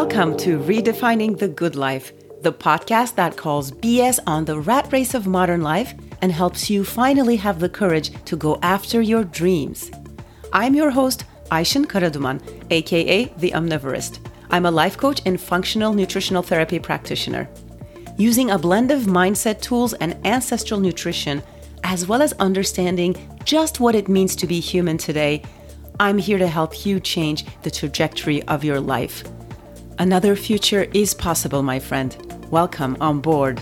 Welcome to Redefining the Good Life, the podcast that calls BS on the rat race of modern life and helps you finally have the courage to go after your dreams. I'm your host, Aishan Karaduman, aka The Omnivorist. I'm a life coach and functional nutritional therapy practitioner. Using a blend of mindset tools and ancestral nutrition, as well as understanding just what it means to be human today, I'm here to help you change the trajectory of your life. Another future is possible, my friend. Welcome on board.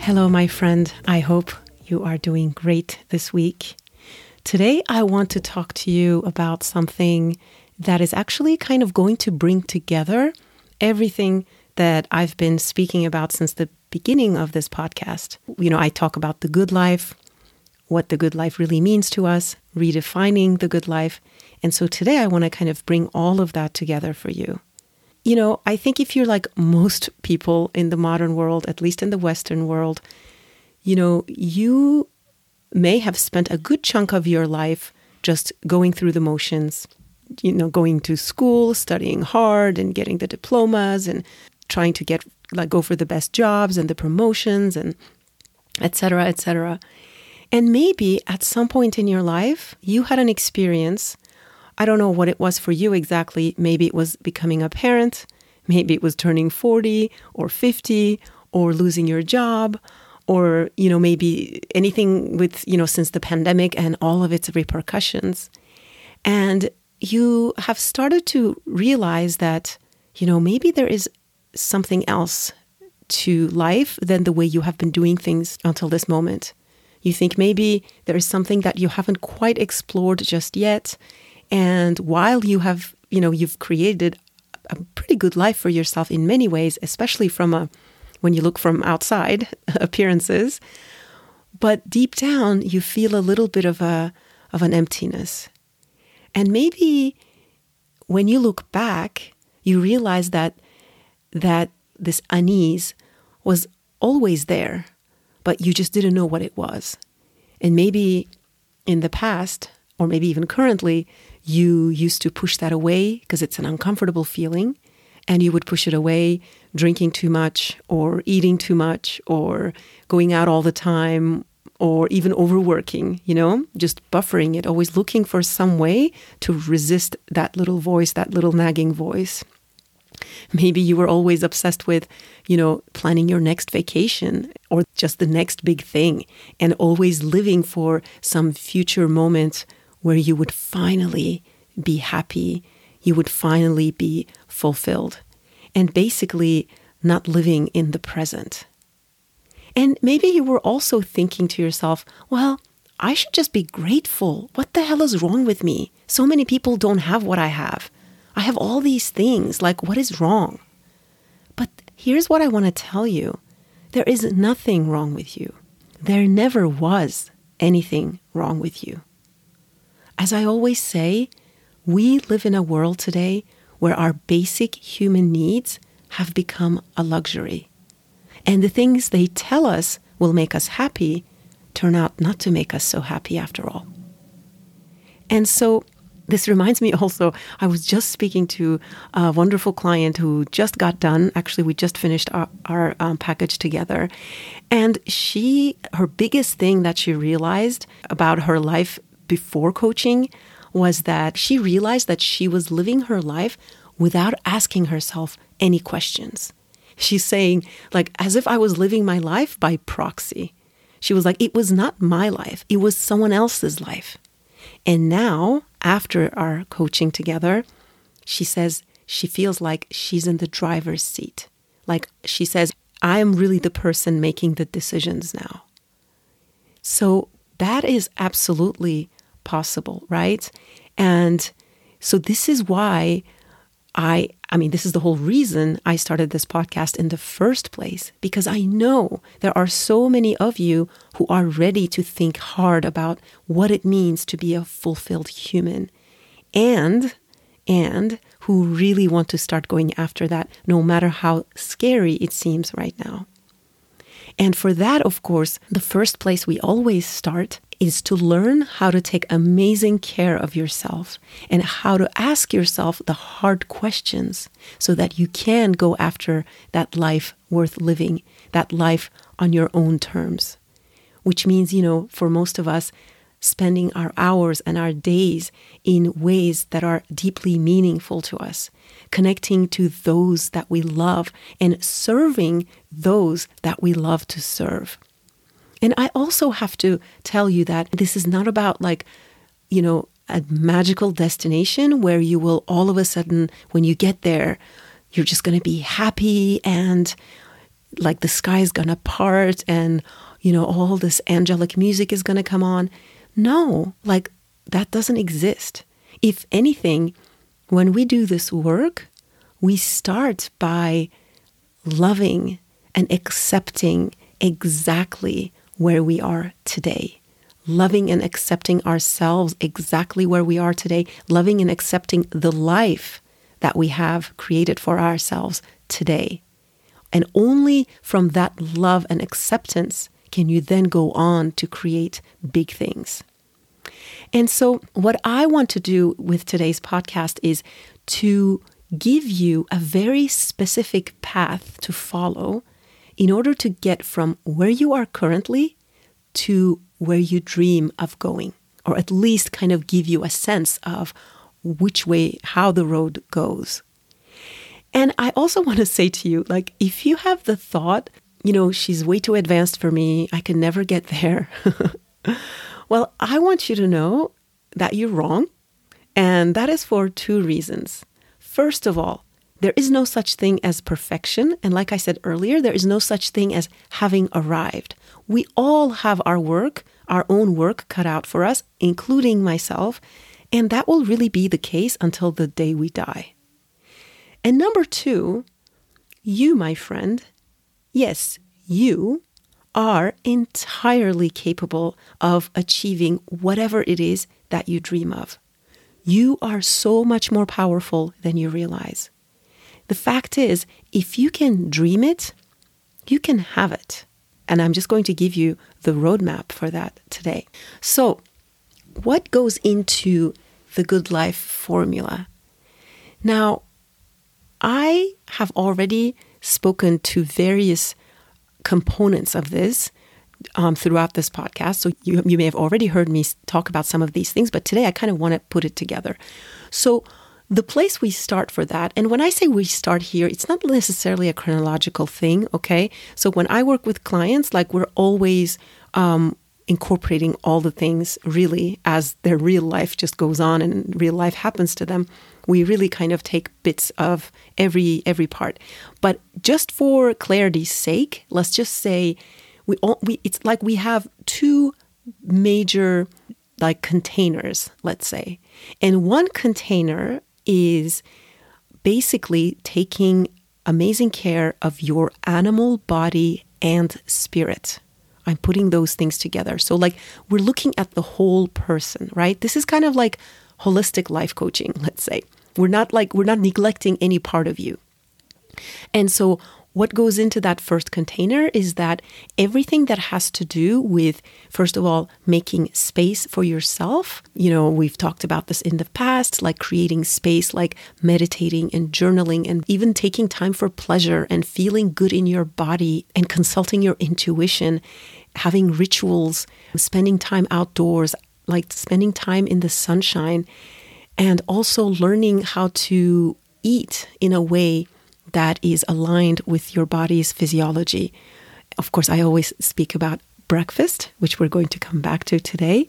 Hello, my friend. I hope you are doing great this week. Today, I want to talk to you about something that is actually kind of going to bring together everything that I've been speaking about since the beginning of this podcast. You know, I talk about the good life, what the good life really means to us, redefining the good life. And so today I want to kind of bring all of that together for you. You know, I think if you're like most people in the modern world, at least in the Western world, you know, you may have spent a good chunk of your life just going through the motions, you know, going to school, studying hard and getting the diplomas and trying to get like go for the best jobs and the promotions and etc etc and maybe at some point in your life you had an experience. I don't know what it was for you exactly. Maybe it was becoming a parent. Maybe it was turning 40 or 50 or losing your job or you know maybe anything with you know since the pandemic and all of its repercussions. And you have started to realize that, you know, maybe there is something else to life than the way you have been doing things until this moment. You think maybe there is something that you haven't quite explored just yet. And while you have, you know, you've created a pretty good life for yourself in many ways, especially from a when you look from outside appearances, but deep down you feel a little bit of a of an emptiness. And maybe when you look back, you realize that that this unease was always there, but you just didn't know what it was. And maybe in the past, or maybe even currently, you used to push that away because it's an uncomfortable feeling, and you would push it away drinking too much, or eating too much, or going out all the time, or even overworking, you know, just buffering it, always looking for some way to resist that little voice, that little nagging voice. Maybe you were always obsessed with, you know, planning your next vacation or just the next big thing and always living for some future moment where you would finally be happy, you would finally be fulfilled, and basically not living in the present. And maybe you were also thinking to yourself, well, I should just be grateful. What the hell is wrong with me? So many people don't have what I have. I have all these things. Like, what is wrong? But here's what I want to tell you there is nothing wrong with you. There never was anything wrong with you. As I always say, we live in a world today where our basic human needs have become a luxury. And the things they tell us will make us happy turn out not to make us so happy after all. And so this reminds me also, I was just speaking to a wonderful client who just got done. Actually, we just finished our, our um, package together. And she, her biggest thing that she realized about her life before coaching was that she realized that she was living her life without asking herself any questions she's saying, like, as if I was living my life by proxy. She was like, it was not my life, it was someone else's life. And now, after our coaching together, she says she feels like she's in the driver's seat. Like she says, I am really the person making the decisions now. So that is absolutely possible, right? And so this is why I I mean this is the whole reason I started this podcast in the first place because I know there are so many of you who are ready to think hard about what it means to be a fulfilled human and and who really want to start going after that, no matter how scary it seems right now. And for that, of course, the first place we always start is to learn how to take amazing care of yourself and how to ask yourself the hard questions so that you can go after that life worth living, that life on your own terms. Which means, you know, for most of us, spending our hours and our days in ways that are deeply meaningful to us, connecting to those that we love and serving those that we love to serve. And I also have to tell you that this is not about like, you know, a magical destination where you will all of a sudden, when you get there, you're just going to be happy and like the sky is going to part and, you know, all this angelic music is going to come on. No, like that doesn't exist. If anything, when we do this work, we start by loving and accepting exactly where we are today. Loving and accepting ourselves exactly where we are today. Loving and accepting the life that we have created for ourselves today. And only from that love and acceptance can you then go on to create big things. And so, what I want to do with today's podcast is to give you a very specific path to follow in order to get from where you are currently to where you dream of going, or at least kind of give you a sense of which way, how the road goes. And I also want to say to you like, if you have the thought, you know, she's way too advanced for me, I can never get there. well, I want you to know that you're wrong. And that is for two reasons. First of all, there is no such thing as perfection. And like I said earlier, there is no such thing as having arrived. We all have our work, our own work cut out for us, including myself. And that will really be the case until the day we die. And number two, you, my friend, yes, you are entirely capable of achieving whatever it is that you dream of. You are so much more powerful than you realize. The fact is, if you can dream it, you can have it. And I'm just going to give you the roadmap for that today. So, what goes into the good life formula? Now, I have already spoken to various components of this um, throughout this podcast. So you, you may have already heard me talk about some of these things, but today I kind of want to put it together. So, the place we start for that, and when I say we start here, it's not necessarily a chronological thing, okay? So when I work with clients, like we're always um, incorporating all the things really as their real life just goes on and real life happens to them. We really kind of take bits of every every part. But just for clarity's sake, let's just say we all we it's like we have two major like containers, let's say. And one container is basically taking amazing care of your animal body and spirit. I'm putting those things together. So, like, we're looking at the whole person, right? This is kind of like holistic life coaching, let's say. We're not like, we're not neglecting any part of you. And so, what goes into that first container is that everything that has to do with, first of all, making space for yourself. You know, we've talked about this in the past, like creating space, like meditating and journaling, and even taking time for pleasure and feeling good in your body and consulting your intuition, having rituals, spending time outdoors, like spending time in the sunshine, and also learning how to eat in a way that is aligned with your body's physiology. Of course, I always speak about breakfast, which we're going to come back to today.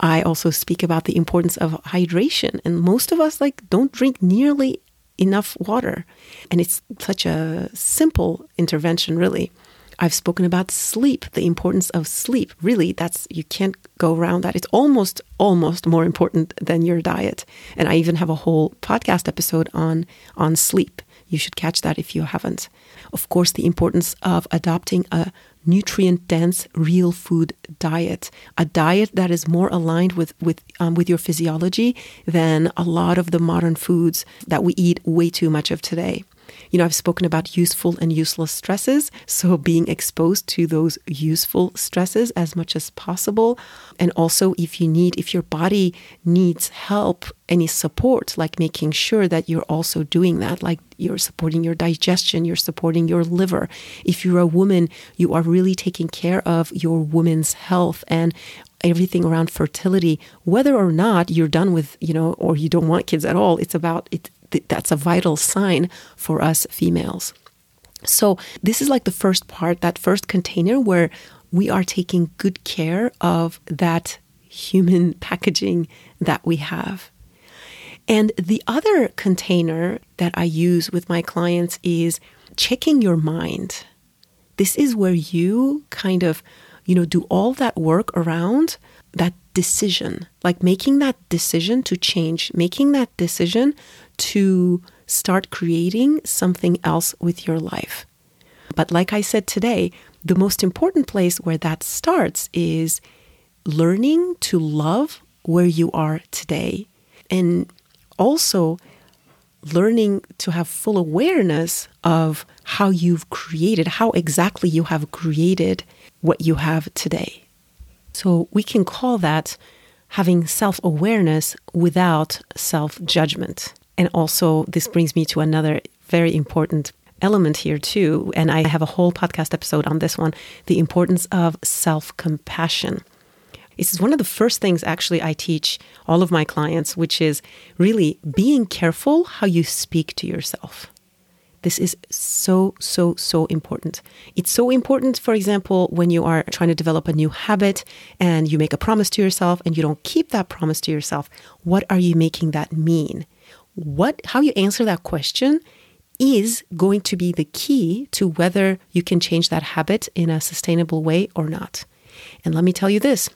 I also speak about the importance of hydration, and most of us like don't drink nearly enough water. And it's such a simple intervention really. I've spoken about sleep, the importance of sleep. Really, that's you can't go around that. It's almost almost more important than your diet. And I even have a whole podcast episode on on sleep You should catch that if you haven't. Of course, the importance of adopting a nutrient dense real food diet, a diet that is more aligned with with um, with your physiology than a lot of the modern foods that we eat way too much of today. You know, I've spoken about useful and useless stresses. So, being exposed to those useful stresses as much as possible. And also, if you need, if your body needs help, any support, like making sure that you're also doing that, like you're supporting your digestion, you're supporting your liver. If you're a woman, you are really taking care of your woman's health and everything around fertility whether or not you're done with you know or you don't want kids at all it's about it that's a vital sign for us females. So, this is like the first part, that first container where we are taking good care of that human packaging that we have. And the other container that I use with my clients is checking your mind. This is where you kind of, you know, do all that work around that decision, like making that decision to change, making that decision to start creating something else with your life. But like I said today, the most important place where that starts is learning to love where you are today and also learning to have full awareness of how you've created, how exactly you have created what you have today. So we can call that having self awareness without self judgment. And also, this brings me to another very important element here, too. And I have a whole podcast episode on this one the importance of self compassion. This is one of the first things actually I teach all of my clients, which is really being careful how you speak to yourself. This is so, so, so important. It's so important, for example, when you are trying to develop a new habit and you make a promise to yourself and you don't keep that promise to yourself. What are you making that mean? What how you answer that question is going to be the key to whether you can change that habit in a sustainable way or not. And let me tell you this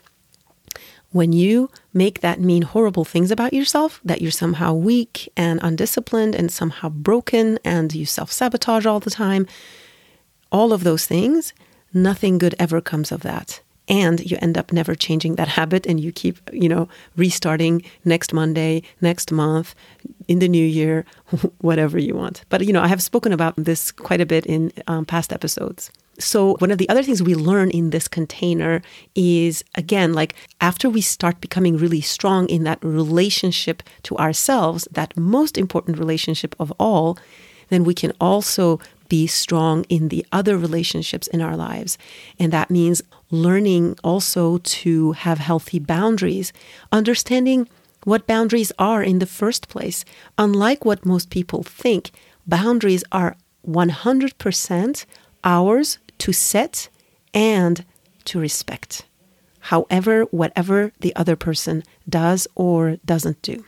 when you make that mean horrible things about yourself, that you're somehow weak and undisciplined and somehow broken and you self sabotage all the time, all of those things, nothing good ever comes of that and you end up never changing that habit and you keep you know restarting next monday next month in the new year whatever you want. But you know i have spoken about this quite a bit in um, past episodes. So one of the other things we learn in this container is again like after we start becoming really strong in that relationship to ourselves that most important relationship of all then we can also be strong in the other relationships in our lives. And that means learning also to have healthy boundaries, understanding what boundaries are in the first place. Unlike what most people think, boundaries are 100% ours to set and to respect, however, whatever the other person does or doesn't do.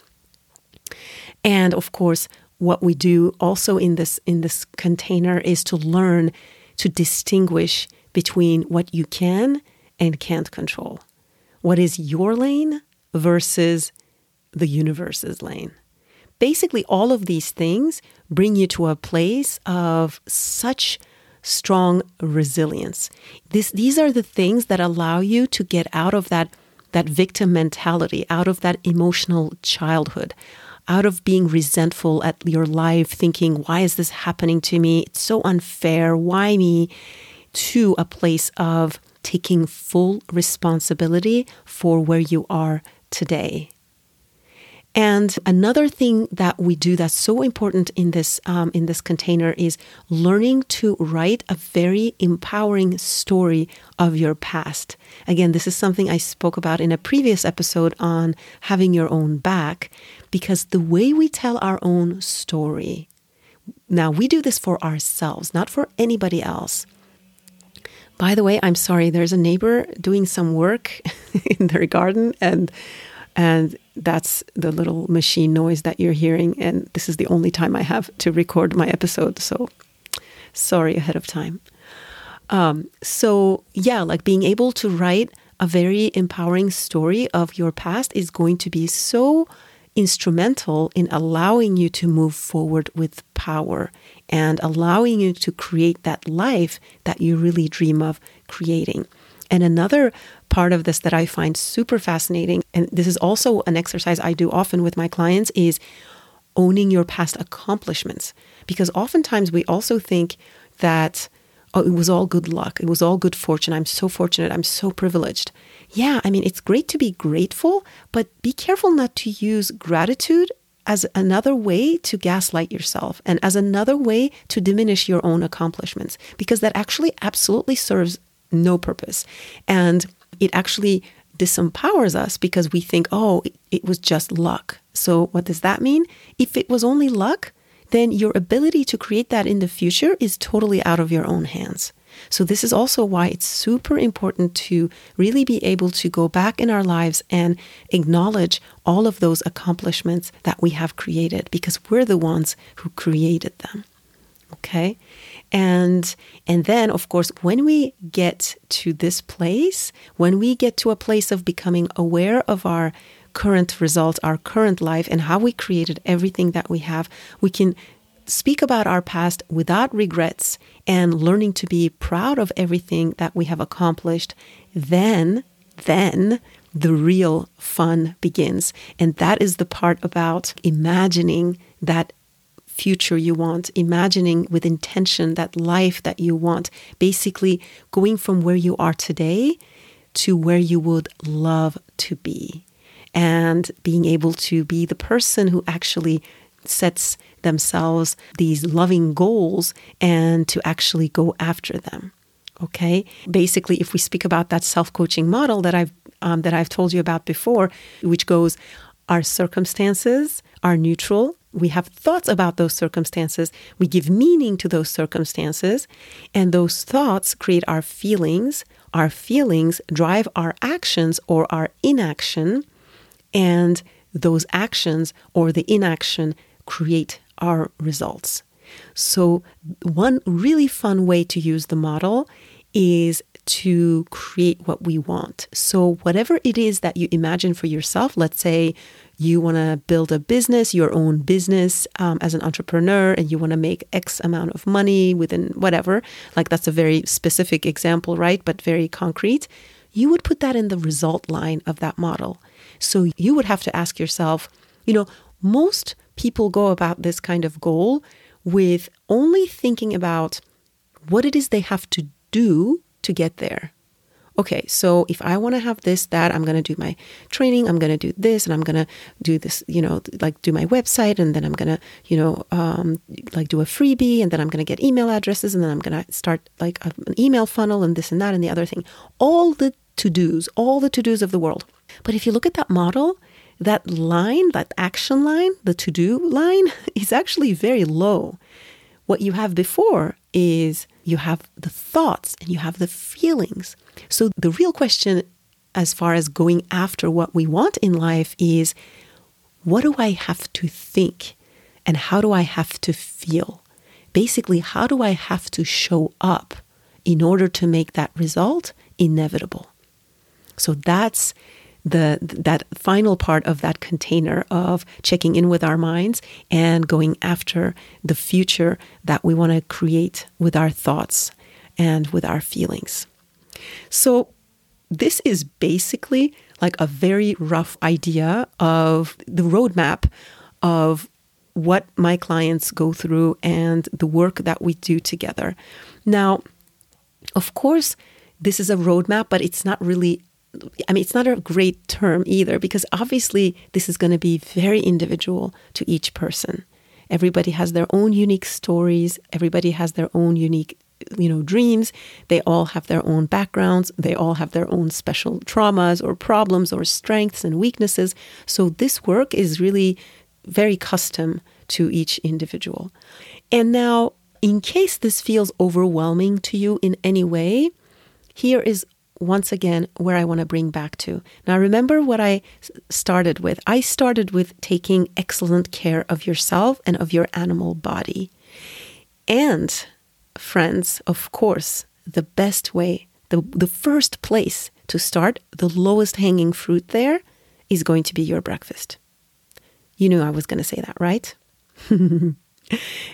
And of course, what we do also in this in this container is to learn to distinguish between what you can and can't control. What is your lane versus the universe's lane. Basically, all of these things bring you to a place of such strong resilience. This, these are the things that allow you to get out of that, that victim mentality, out of that emotional childhood, out of being resentful at your life, thinking, why is this happening to me? It's so unfair. Why me? To a place of taking full responsibility for where you are today. And another thing that we do that's so important in this um, in this container is learning to write a very empowering story of your past. Again, this is something I spoke about in a previous episode on having your own back, because the way we tell our own story. Now we do this for ourselves, not for anybody else. By the way, I'm sorry. There's a neighbor doing some work in their garden, and and that's the little machine noise that you're hearing. And this is the only time I have to record my episode. So sorry ahead of time. Um, so, yeah, like being able to write a very empowering story of your past is going to be so instrumental in allowing you to move forward with power and allowing you to create that life that you really dream of creating. And another part of this that I find super fascinating, and this is also an exercise I do often with my clients, is owning your past accomplishments. Because oftentimes we also think that, oh, it was all good luck, it was all good fortune. I'm so fortunate, I'm so privileged. Yeah, I mean, it's great to be grateful, but be careful not to use gratitude as another way to gaslight yourself and as another way to diminish your own accomplishments because that actually absolutely serves no purpose. And it actually disempowers us because we think, oh, it was just luck. So, what does that mean? If it was only luck, then your ability to create that in the future is totally out of your own hands. So, this is also why it's super important to really be able to go back in our lives and acknowledge all of those accomplishments that we have created because we're the ones who created them. Okay? And and then of course when we get to this place, when we get to a place of becoming aware of our current result, our current life and how we created everything that we have, we can speak about our past without regrets and learning to be proud of everything that we have accomplished, then, then the real fun begins. And that is the part about imagining that future you want, imagining with intention that life that you want, basically going from where you are today to where you would love to be. And being able to be the person who actually sets themselves these loving goals and to actually go after them. Okay. Basically, if we speak about that self-coaching model that I've um, that I've told you about before, which goes, our circumstances are neutral. We have thoughts about those circumstances. We give meaning to those circumstances, and those thoughts create our feelings. Our feelings drive our actions or our inaction, and those actions or the inaction create our results. So, one really fun way to use the model is to create what we want. So, whatever it is that you imagine for yourself, let's say you want to build a business, your own business um, as an entrepreneur, and you want to make X amount of money within whatever, like that's a very specific example, right? But very concrete. You would put that in the result line of that model. So, you would have to ask yourself, you know, most people go about this kind of goal with only thinking about what it is they have to do to get there. Okay, so if I want to have this, that, I'm going to do my training, I'm going to do this, and I'm going to do this, you know, like do my website, and then I'm going to, you know, um, like do a freebie, and then I'm going to get email addresses, and then I'm going to start like an email funnel, and this and that, and the other thing. All the to dos, all the to dos of the world. But if you look at that model, that line, that action line, the to do line, is actually very low. What you have before is you have the thoughts and you have the feelings. So the real question, as far as going after what we want in life, is what do I have to think and how do I have to feel? Basically, how do I have to show up in order to make that result inevitable? So that's the that final part of that container of checking in with our minds and going after the future that we want to create with our thoughts and with our feelings. So this is basically like a very rough idea of the roadmap of what my clients go through and the work that we do together. Now, of course, this is a roadmap, but it's not really I mean, it's not a great term either because obviously this is going to be very individual to each person. Everybody has their own unique stories. Everybody has their own unique, you know, dreams. They all have their own backgrounds. They all have their own special traumas or problems or strengths and weaknesses. So this work is really very custom to each individual. And now, in case this feels overwhelming to you in any way, here is once again where I want to bring back to. Now, remember what I started with. I started with taking excellent care of yourself and of your animal body. And, friends, of course, the best way, the, the first place to start, the lowest hanging fruit there, is going to be your breakfast. You knew I was going to say that, right?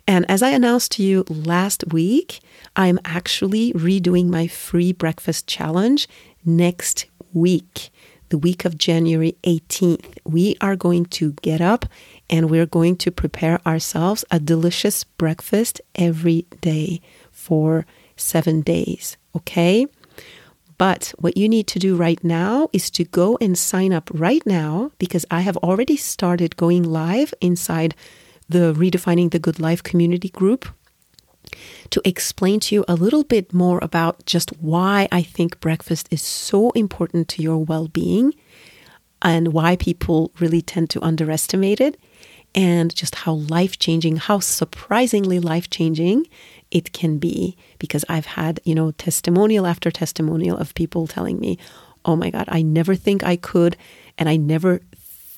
and as I announced to you last week, I'm actually redoing my free breakfast challenge next week, the week of January 18th. We are going to get up and we're going to prepare ourselves a delicious breakfast every day for seven days. Okay? But what you need to do right now is to go and sign up right now because I have already started going live inside the Redefining the Good Life community group to explain to you a little bit more about just why I think breakfast is so important to your well being and why people really tend to underestimate it and just how life changing, how surprisingly life changing it can be. Because I've had, you know, testimonial after testimonial of people telling me, oh my God, I never think I could. And I never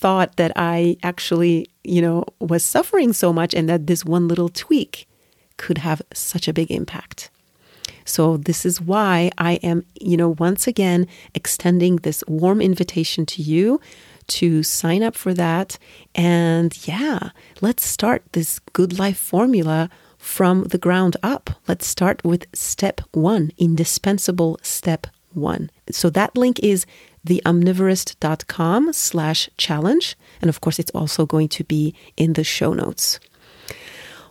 thought that I actually, you know, was suffering so much and that this one little tweak could have such a big impact. So, this is why I am, you know, once again extending this warm invitation to you to sign up for that. And yeah, let's start this good life formula from the ground up. Let's start with step one, indispensable step one. So that link is theomnivorist.com slash challenge. And of course, it's also going to be in the show notes.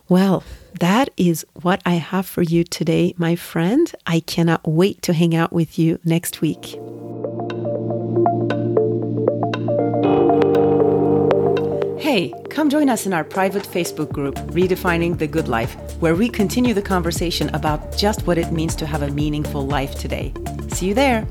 Well, that is what I have for you today, my friend. I cannot wait to hang out with you next week. Hey, come join us in our private Facebook group, Redefining the Good Life, where we continue the conversation about just what it means to have a meaningful life today. See you there.